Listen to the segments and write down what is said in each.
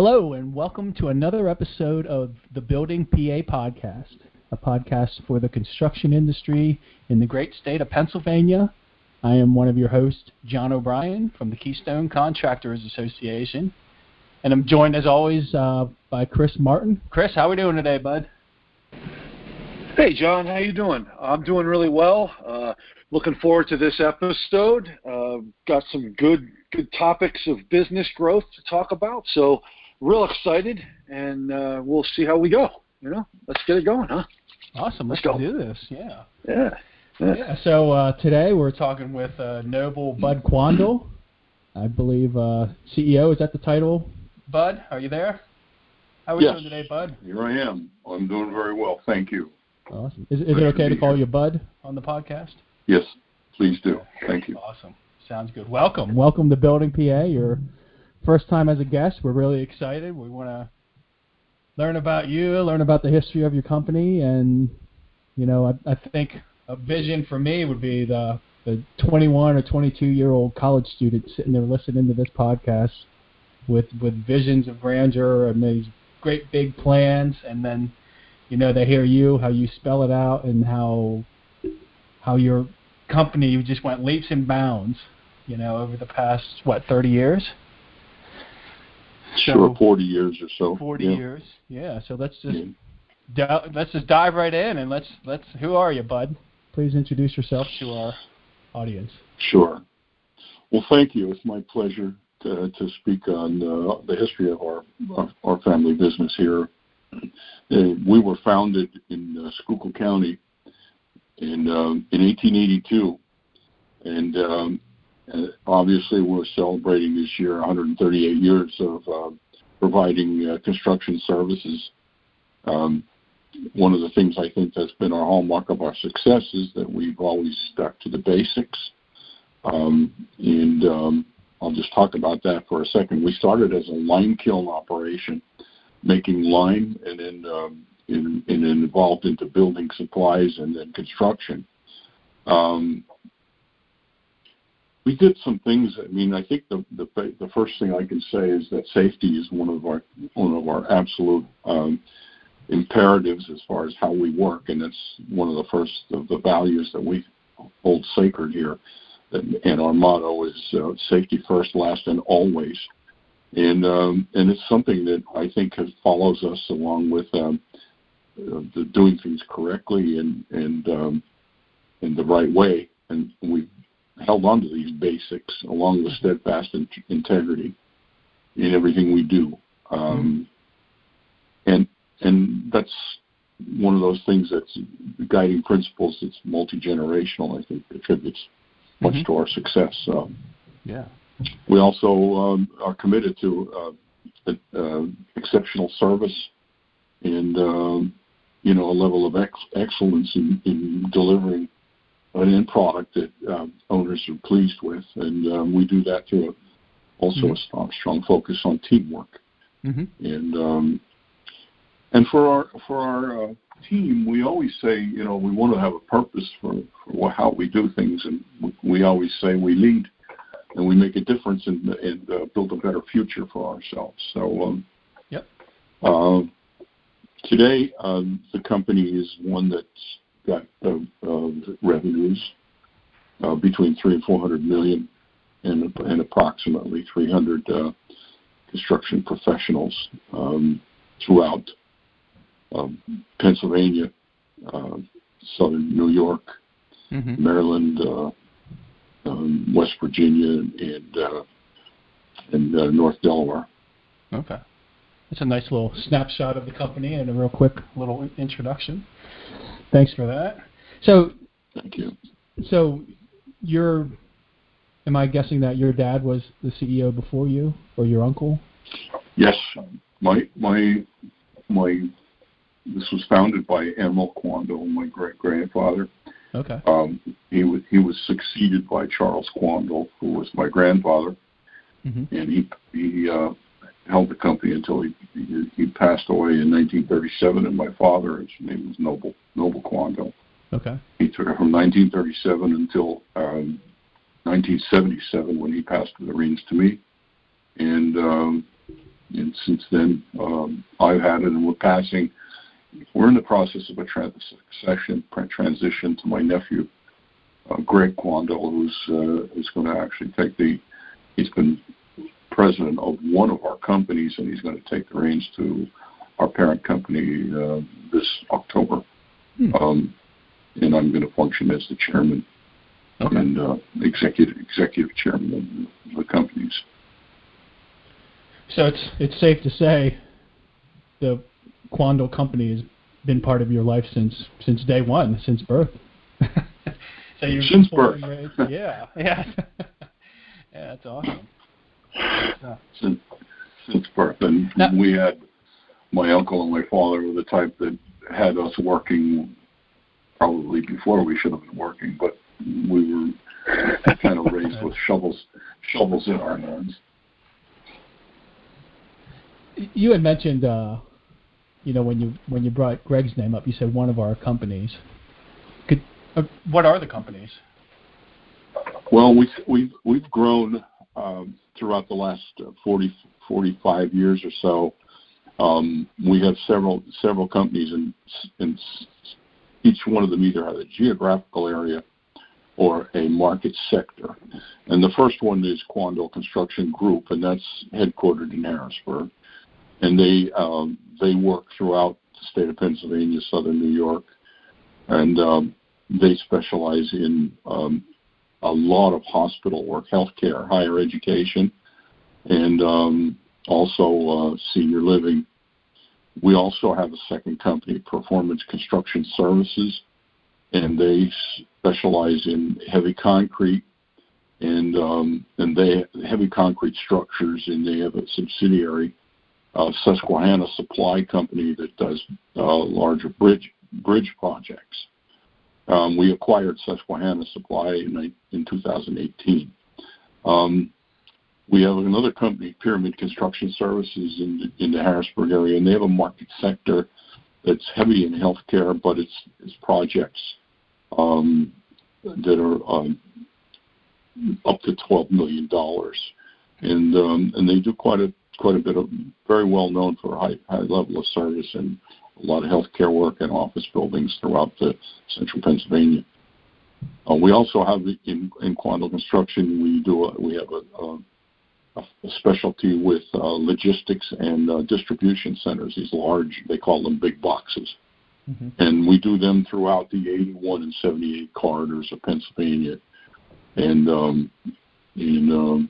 Hello, and welcome to another episode of the Building PA Podcast, a podcast for the construction industry in the great state of Pennsylvania. I am one of your hosts, Jon O'Brien from the Keystone Contractors Association, and I'm joined as always uh, by Chris Martin. Chris, how are we doing today, bud? Hey, Jon, how you doing? I'm doing really well. Uh, looking forward to this episode. Uh, got some good good topics of business growth to talk about. So, real excited, and uh, we'll see how we go. You know, let's get it going, huh? Awesome. Let's, Let's go. do this. Yeah. Yeah. Yeah. Yeah. So uh, today we're talking with uh, Noble Bud Quandel. I believe uh, CEO. Is that the title? Bud, are you there? How are we Yes. doing today, Bud? Here I am. I'm doing very well. Thank you. Awesome. Is, is it okay to to call here. you Bud on the podcast? Yes, please do. Thank you. Awesome. Sounds good. Welcome. Welcome to Building PA. Your first time as a guest. We're really excited. We want to learn about you, learn about the history of your company, and you know, I, I think a vision for me would be the the 21 or 22 year old college student sitting there listening to this podcast with with visions of grandeur and these great big plans, and then you know they hear you how you spell it out and how how your company just went leaps and bounds, you know, over the past what 30 years, Sure, 40 years or so. 40 yeah. years. Yeah. So let's just Yeah. di- let's just dive right in and let's let's. Who are you, Bud? Please introduce yourself to our audience. Sure. Well, thank you. It's my pleasure to, to speak on uh, the history of our, our our family business here. Uh, we were founded in uh, Schuylkill County in um, in 1882, and um, obviously we're celebrating this year 138 years of uh, providing uh, construction services. Um, one of the things I think that's been our hallmark of our success is that we've always stuck to the basics. Um, and um, I'll just talk about that for a second. We started as a lime kiln operation, making lime, and then um, and then evolved into building supplies and then construction. Um, we did some things. I mean, I think the, the the first thing I can say is that safety is one of our one of our absolute um, imperatives as far as how we work, and it's one of the first of the values that we hold sacred here. And, our motto is uh, safety first, last, and always. And um, and it's something that I think has, follows us along with um, uh, the doing things correctly and and um, in the right way. And we've held on to these basics along with steadfast in- integrity in everything we do. Um, and and that's one of those things that's guiding principles that's multi generational. I think contributes much Mhm. to our success. Um, Yeah. we also um, are committed to uh, uh, exceptional service and um, you know a level of ex- excellence in, in delivering an end product that um, owners are pleased with, and um, we do that through a, also Mhm. a strong, strong focus on teamwork. hmm And um, and for our for our uh, team, we always say, you know, we want to have a purpose for, for how we do things, and we- we always say we lead and we make a difference and and uh, build a better future for ourselves. So, um, Yep. Uh, today, um, the company is one that's got uh, uh, revenues uh, between three and four hundred million, and and approximately three hundred uh, construction professionals um, throughout um, Pennsylvania, uh, southern New York, hmm Maryland, uh, um, West Virginia, and uh, and uh, North Delaware. Okay. That's a nice little snapshot of the company and a real quick little introduction. Thanks for that. So, Thank you. so you're, am I guessing that your dad was the CEO before you, or your uncle? Yes, my my my. This was founded by Emil Quandel, my great grandfather. Okay. Um, he was he was succeeded by Charles Quandel, who was my grandfather, hmm and he he uh, held the company until he, he he passed away in 1937. And my father, his name was Noble Noble Quandel. Okay. He took it from 1937 until um, 1977 when he passed the reins to me. And um, and since then, um, I've had it, and we're passing. We're in the process of a succession transition to my nephew, uh, Greg Quandel, who's uh, is going to actually take the. He's been president of one of our companies, and he's going to take the reins to our parent company uh, this October. Hmm. Um, and I'm going to function as the chairman okay. and uh, executive executive chairman of the companies. So it's it's safe to say the Quandel company has been part of your life since since day one, since birth. so you since birth. yeah, yeah, yeah. That's awesome. Since, since birth, and we had my uncle and my father were the type that had us working probably before we should have been working, but we were kind of raised with shovels shovels in our hands. You had mentioned, uh, you know, when you when you brought Greg's name up, you said one of our companies. Could uh, what are the companies? Well, we we've we've grown um, throughout the last 40, 45 years or so. Um, we have several several companies, and, and each one of them either has a geographical area or a market sector. And the first one is Quandel Construction Group, and that's headquartered in Harrisburg. And they um, they work throughout the state of Pennsylvania, southern New York, and um, they specialize in um, a lot of hospital work, healthcare, higher education, and um, also uh, senior living. We also have a second company, Performance Construction Services, and they specialize in heavy concrete and um, and they heavy concrete structures, and they have a subsidiary, uh, Susquehanna Supply Company, that does uh, larger bridge bridge projects. Um, we acquired Susquehanna Supply in, in 2018. Um, we have another company, Pyramid Construction Services, in the, in the Harrisburg area, and they have a market sector that's heavy in healthcare, but it's, it's projects um, that are um, up to $12 million. And, um, and they do quite a, quite a bit of very well known for a high, high level of service and a lot of healthcare work and office buildings throughout the central Pennsylvania. Uh, we also have in, in Quandel Construction, we do a, we have a, a a specialty with uh, logistics and uh, distribution centers, these large, they call them big boxes. Mm-hmm. And we do them throughout the 81 and 78 corridors of Pennsylvania and um, in, um,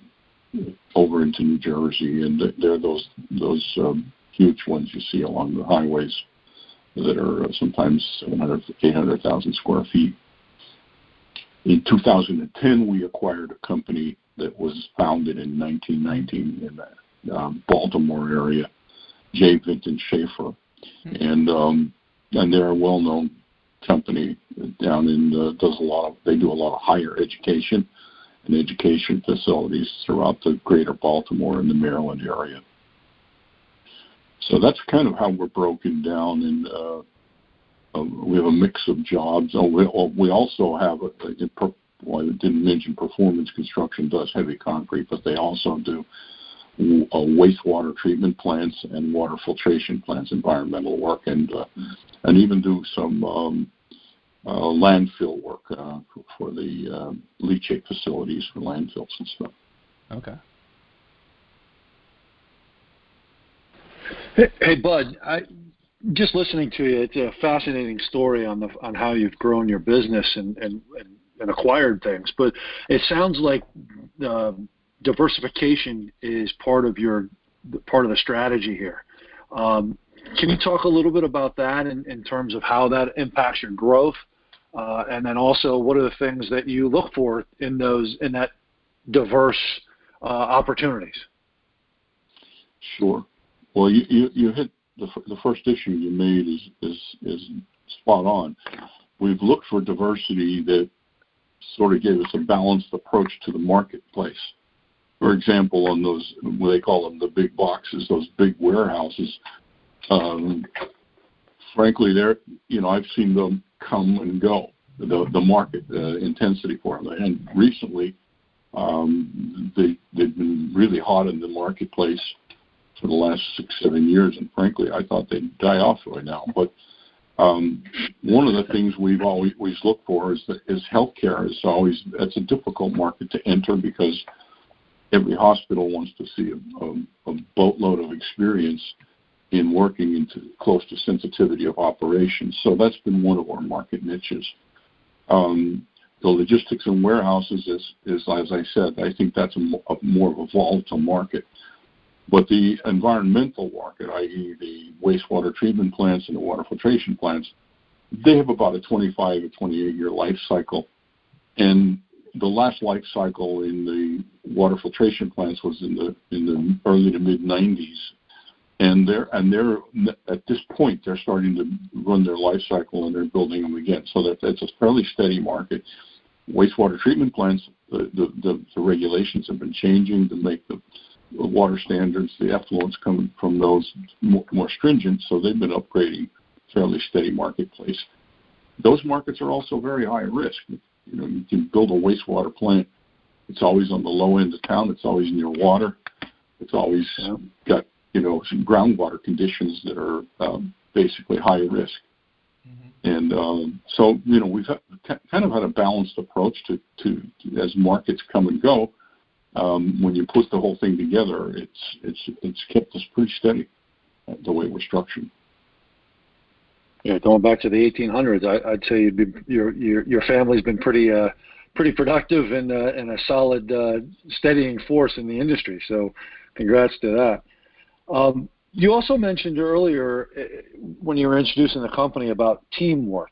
over into New Jersey. And they're those, those um, huge ones you see along the highways that are uh, sometimes 700, 800,000 square feet. In 2010, we acquired a company that was founded in 1919 in the um, Baltimore area, J. Vinton Schafer, mm-hmm. and um, and they're a well-known company down in uh, does a lot of they do a lot of higher education and education facilities throughout the greater Baltimore and the Maryland area. So that's kind of how we're broken down, and uh, uh, we have a mix of jobs. Oh, we, oh, we also have a, a, well, I didn't mention performance construction does heavy concrete, but they also do uh, wastewater treatment plants and water filtration plants, environmental work, and uh, and even do some um, uh, landfill work uh, for, for the uh, leachate facilities for landfills and stuff. Okay. Hey, hey Bud, I, just listening to you, it's a fascinating story on the on how you've grown your business and and, and acquired things. But it sounds like uh, diversification is part of your part of the strategy here. Um, can you talk a little bit about that in, in terms of how that impacts your growth, uh, and then also what are the things that you look for in those in that diverse uh, opportunities? Sure. Well, you, you, you hit the, the first issue you made is, is is spot on. We've looked for diversity that sort of gave us a balanced approach to the marketplace. For example, on those, what they call them the big boxes, those big warehouses, um, frankly, they're, you know, I've seen them come and go, the, the market uh, intensity for them. And recently, um, they, they've been really hot in the marketplace for the last six, seven years, and frankly, I thought they'd die off right now. But um, one of the things we've always, looked for is that is healthcare is always that's a difficult market to enter because every hospital wants to see a, a, a boatload of experience in working into close to sensitivity of operations. So that's been one of our market niches. Um, the logistics and warehouses is, is, as I said, I think that's a, a more of a volatile market. But the environmental market, i.e., the wastewater treatment plants and the water filtration plants, they have about a 25 or 28 year life cycle. And the last life cycle in the water filtration plants was in the in the early to mid 90s, and they're and they're at this point they're starting to run their life cycle and they're building them again. So that that's a fairly steady market. Wastewater treatment plants, the the, the, the regulations have been changing to make the water standards, the effluents coming from those more, more stringent, so they've been upgrading fairly steady marketplace. Those markets are also very high risk. You know, you can build a wastewater plant. It's always on the low end of town. It's always near water. It's always got you know some groundwater conditions that are um, basically high risk. Mm-hmm. And um, so you know we've kind of had a balanced approach to, to as markets come and go um, when you put the whole thing together, it's it's it's kept us pretty steady uh, the way we're structured. Yeah, going back to the 1800s, I, would say be, your your your family's been pretty uh, pretty productive and uh, and a solid uh, steadying force in the industry. So, congrats to that. Um, you also mentioned earlier uh, when you were introducing the company about teamwork.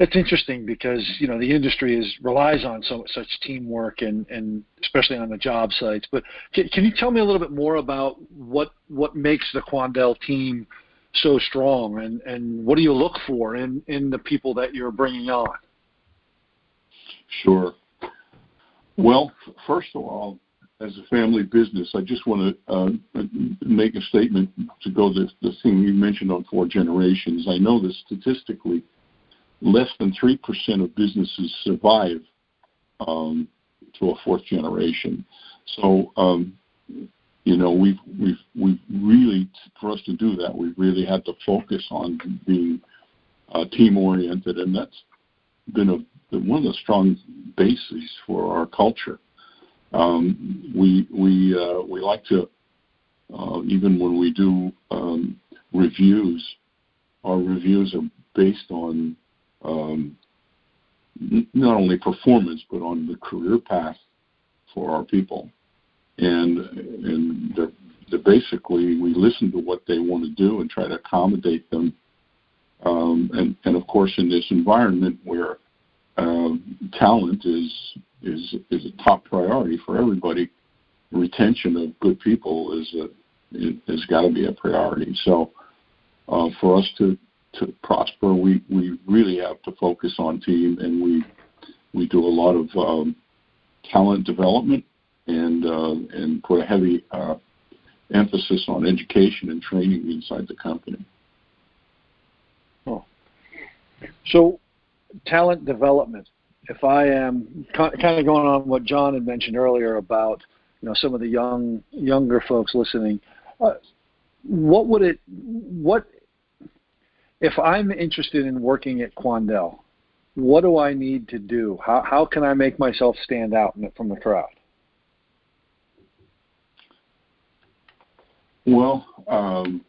It's interesting because you know the industry is relies on so such teamwork and and especially on the job sites. But can, can you tell me a little bit more about what what makes the Quandel team so strong, and and what do you look for in in the people that you're bringing on? Sure. Well, first of all, as a family business, I just want to uh, make a statement to go to the thing you mentioned on four generations. I know that statistically less than 3% of businesses survive um, to a fourth generation. So, um, you know, we've, we've, we've really, for us to do that, we've really had to focus on being uh, team oriented, and that's been a, one of the strong bases for our culture. Um, we we uh, we like to uh, even when we do um, reviews, our reviews are based on um, not only performance but on the career path for our people. And and they're, they're basically we listen to what they want to do and try to accommodate them. Um, and and of course in this environment where um, talent is is is a top priority for everybody, retention of good people is a has got to be a priority. So uh, for us to to prosper, we, we really have to focus on team, and we we do a lot of um, talent development and uh, and put a heavy uh, emphasis on education and training inside the company. Oh. So, talent development. If I am kind of going on what Jon had mentioned earlier about you know some of the young younger folks listening, uh, what would it what if I'm interested in working at Quandel, what do I need to do? How, how can I make myself stand out from the crowd? Well, um,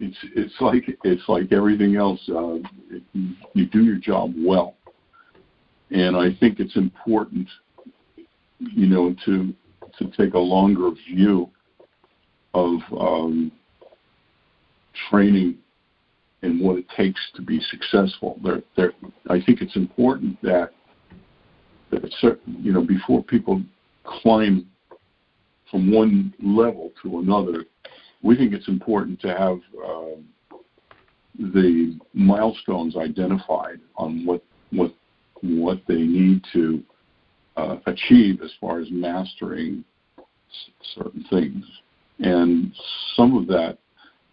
it's it's like it's like everything else. Uh, you, you do your job well, and I think it's important, you know, to to take a longer view of um, training and what it takes to be successful. I think it's important that, that certain, you know, before people climb from one level to another, we think it's important to have uh, the milestones identified on what what what they need to uh, achieve as far as mastering certain things, and some of that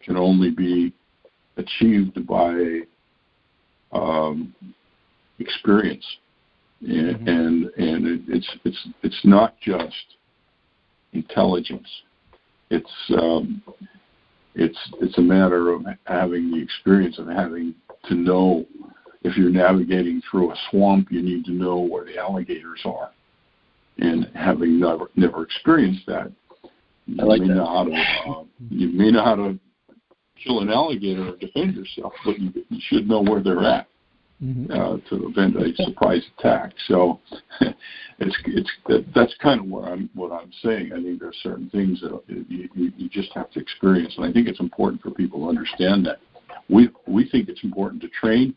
can only be achieved by um, experience, and mm-hmm. and, and it's it's it's not just intelligence. it's um, it's it's a matter of having the experience of having to know if you're navigating through a swamp, you need to know where the alligators are. And having never never experienced that, you like may that. know how to uh, you may know how to kill an alligator or defend yourself, but you, you should know where they're at Mm-hmm. uh, to prevent a surprise attack. So it's it's that, that's kind of what I'm what I'm saying. I think there are certain things that you, you, you just have to experience, and I think it's important for people to understand that. We we think it's important to train,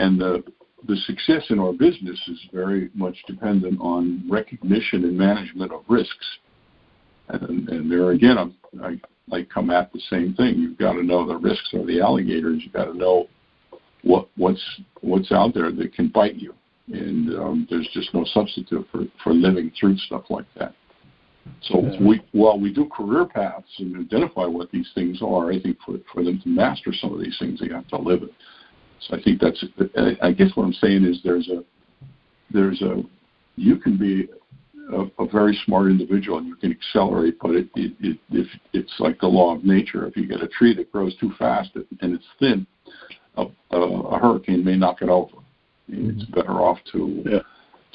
and the the success in our business is very much dependent on recognition and management of risks. And, and there again, I'm, I I come at the same thing. You've got to know the risks of the alligators. You've got to know what what's what's out there that can bite you, and um, there's just no substitute for for living through stuff like that. So Yeah. we while we do career paths and identify what these things are, I think for for them to master some of these things, they have to live it. So I think that's I- I guess what I'm saying is there's a there's a you can be a, a very smart individual and you can accelerate, but it, it, it if it's like the law of nature. If you get a tree that grows too fast and it's thin, a, a, a hurricane may knock it over. And It's better off to Yeah.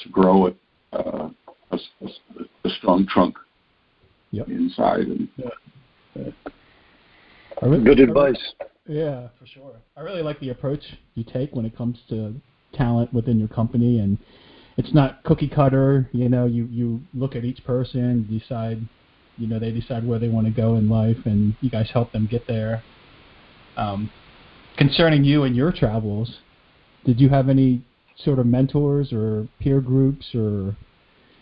to grow it uh, a, a, a strong trunk Yep. inside. And I really- Good advice. Yeah, for sure. I really like the approach you take when it comes to talent within your company, and it's not cookie cutter. You know, you you look at each person, decide, you know, they decide where they want to go in life, and you guys help them get there. Um, concerning you and your travels, did you have any sort of mentors or peer groups or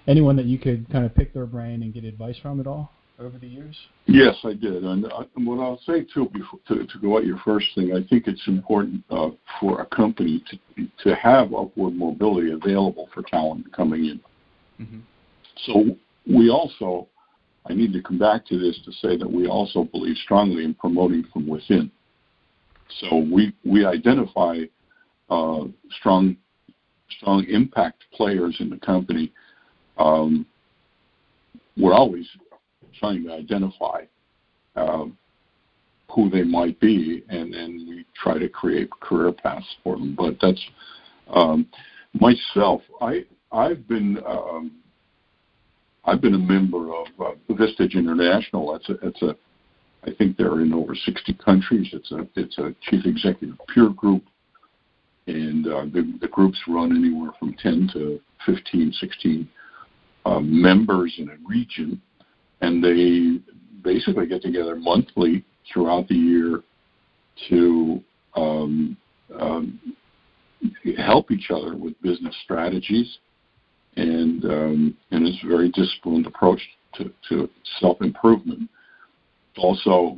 anyone that you could kind of pick their brain and get advice from at all over the years? Yes, I did. And, uh, and what I'll say too, before, to, to go at your first thing, I think it's important uh, for a company to to have upward mobility available for talent coming in. Mm-hmm. So we also, I need to come back to this to say that we also believe strongly in promoting from within. So we we identify uh, strong strong impact players in the company. Um, we're always trying to identify uh, who they might be, and then we try to create career paths for them. But that's um, myself. I I've been um, I've been a member of uh, Vistage International. That's a, it's a I think they're in over 60 countries. It's a it's a chief executive peer group, and uh, the, the groups run anywhere from 10 to 15, 16 uh, members in a region, and they basically get together monthly throughout the year to um, um, help each other with business strategies, and um, and it's a very disciplined approach to, to self improvement. Also,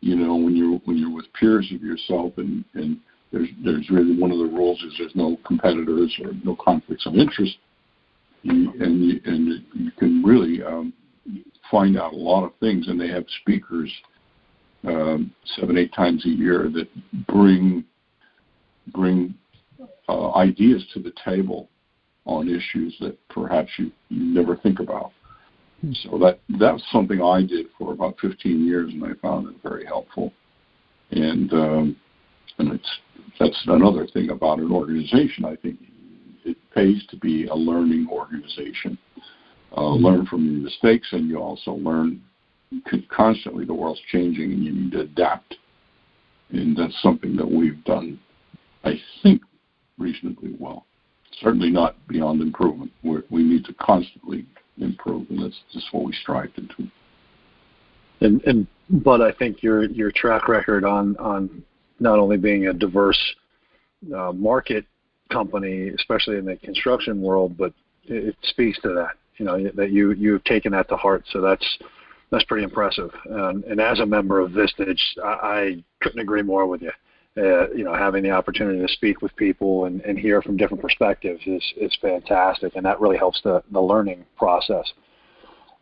you know, when you're when you're with peers of yourself, and and there's there's really one of the rules is there's no competitors or no conflicts of interest, you, and you, and you can really um, find out a lot of things. And they have speakers um, seven eight times a year that bring bring uh, ideas to the table on issues that perhaps you, you never think about. So that that's something I did for about 15 years, and I found it very helpful. And um, and it's that's another thing about an organization. I think it pays to be a learning organization. Uh, learn from your mistakes, and you also learn constantly. The world's changing, and you need to adapt. And that's something that we've done, I think, reasonably well. Certainly not beyond improvement. We're, we need to constantly improve, and that's just what we strive to do. And, and but I think your your track record on on not only being a diverse uh, market company, especially in the construction world, but it, it speaks to that. You know that you you've taken that to heart. So that's that's pretty impressive. Um, and as a member of Vistage, I, I couldn't agree more with you. Uh, you know, having the opportunity to speak with people and, and hear from different perspectives is is fantastic, and that really helps the the learning process.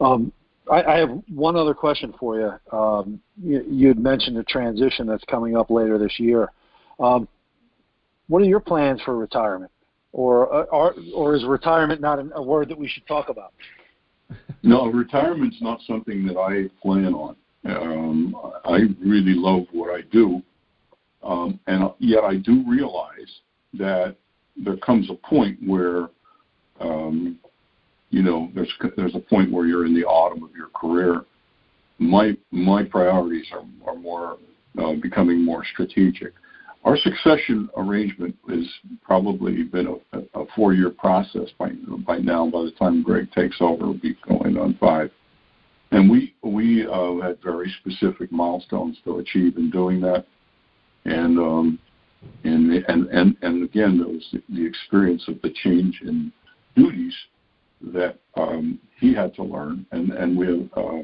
Um, I, I have one other question for you. Um, you. You had mentioned a transition that's coming up later this year. Um, what are your plans for retirement, or uh, or, or is retirement not an, a word that we should talk about? No, retirement's not something that I plan on. Um, I really love what I do, um, and yet I do realize that there comes a point where, um, you know, there's there's a point where you're in the autumn of your career. My my priorities are are more uh, becoming more strategic. Our succession arrangement has probably been a, a four-year process by by now. By the time Greg takes over, we'll be going on five. And we we uh, had very specific milestones to achieve in doing that. And um, and and and and again, it was the, the experience of the change in duties that um, he had to learn. And and we have uh,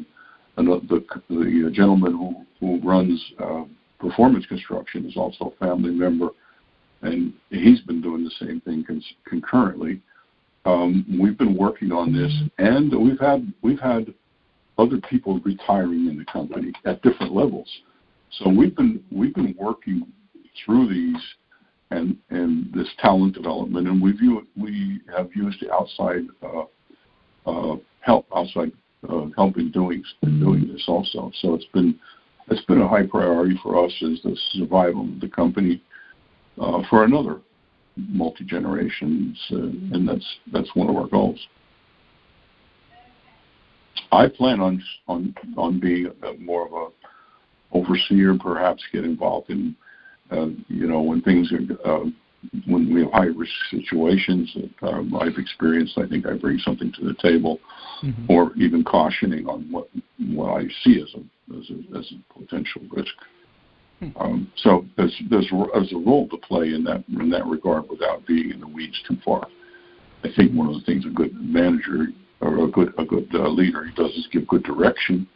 the the gentleman who who runs. Uh, performance construction is also a family member, and he's been doing the same thing concurrently. Um, we've been working on this, and we've had we've had other people retiring in the company at different levels. So we've been we've been working through these and and this talent development, and we view we have used the outside uh, uh, help outside uh, help in doing doing this also. So it's been it's been a high priority for us as the survival of the company uh, for another multi generations, uh, and that's that's one of our goals. I plan on on on being more of a overseer, perhaps get involved in, uh, you know, when things are uh, when we have high risk situations that um, I've experienced, I think I bring something to the table, mm-hmm. or even cautioning on what what I see as a as a, as a potential risk. Hmm. Um, so there's there's there's a role to play in that in that regard without being in the weeds too far. I think one of the things a good manager or a good a good uh, leader he does is give good direction,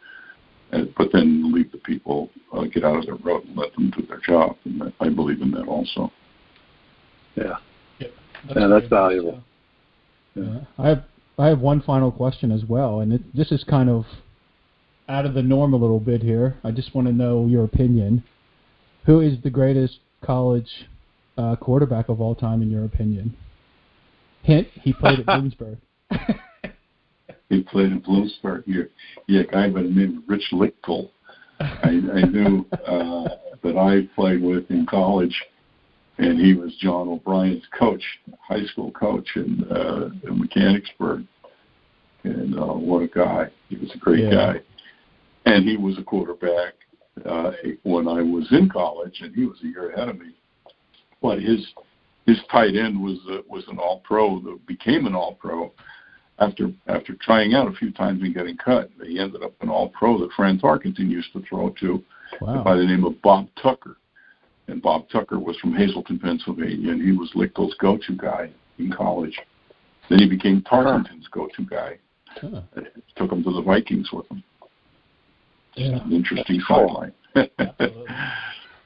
and, but then leave the people uh, get out of their road and let them do their job. And that, I believe in that also. Yeah. Yeah, that's, yeah, that's valuable. Yeah. I have I have one final question as well, and it, this is kind of out of the norm a little bit here. I just want to know your opinion. Who is the greatest college uh, quarterback of all time, in your opinion? Hint: He played at Bloomsburg. he played at Bloomsburg. Yeah, yeah, a guy by the name of Rich Lichtel. I, I knew uh, that I played with in college and he was Jon O'Brien's coach, high school coach in, uh, in Mechanicsburg. And uh, what a guy! He was a great yeah. guy, and he was a quarterback uh, when I was in college, and he was a year ahead of me. But his his tight end was uh, was an All Pro that became an All Pro after after trying out a few times and getting cut. He ended up an All Pro that Fran Tarkenton used to throw to wow. by the name of Bob Tucker and Bob Tucker was from Hazleton, Pennsylvania, and he was Lichtel's go-to guy in college. Then he became Tarkenton's go-to guy. Huh. Took him to the Vikings with him. Yeah. An interesting sideline.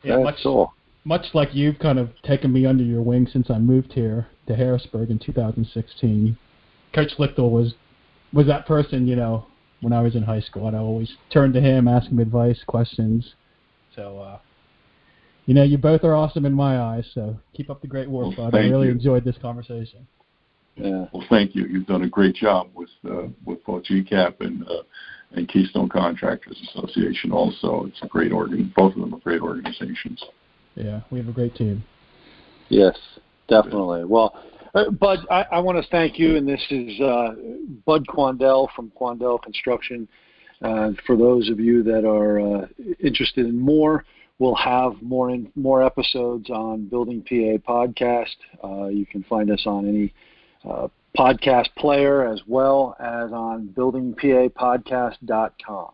yeah, much, cool. much like you've kind of taken me under your wing since I moved here to Harrisburg in 2016. Coach Lichtel was was that person, you know, when I was in high school. and I'd always turn to him, ask him advice, questions. So uh, you know, you both are awesome in my eyes. So keep up the great work, well, bud. I really you. enjoyed this conversation. Yeah. Well, thank you. You've done a great job with uh, with both GCAP and uh, and Keystone Contractors Association. Also, it's a great organ. Both of them are great organizations. Yeah, we have a great team. Yes, definitely. Well, uh, Bud, I, I want to thank you, and this is uh, Bud Quandel from Quandel Construction. Uh, for those of you that are uh, interested in more, We'll have more in, more episodes on Building PA podcast. Uh, you can find us on any uh, podcast player as well as on buildingpapodcast.com.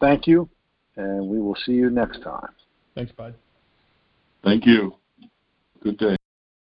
Thank you, and we will see you next time. Thanks, Bud. Thank you. Good day.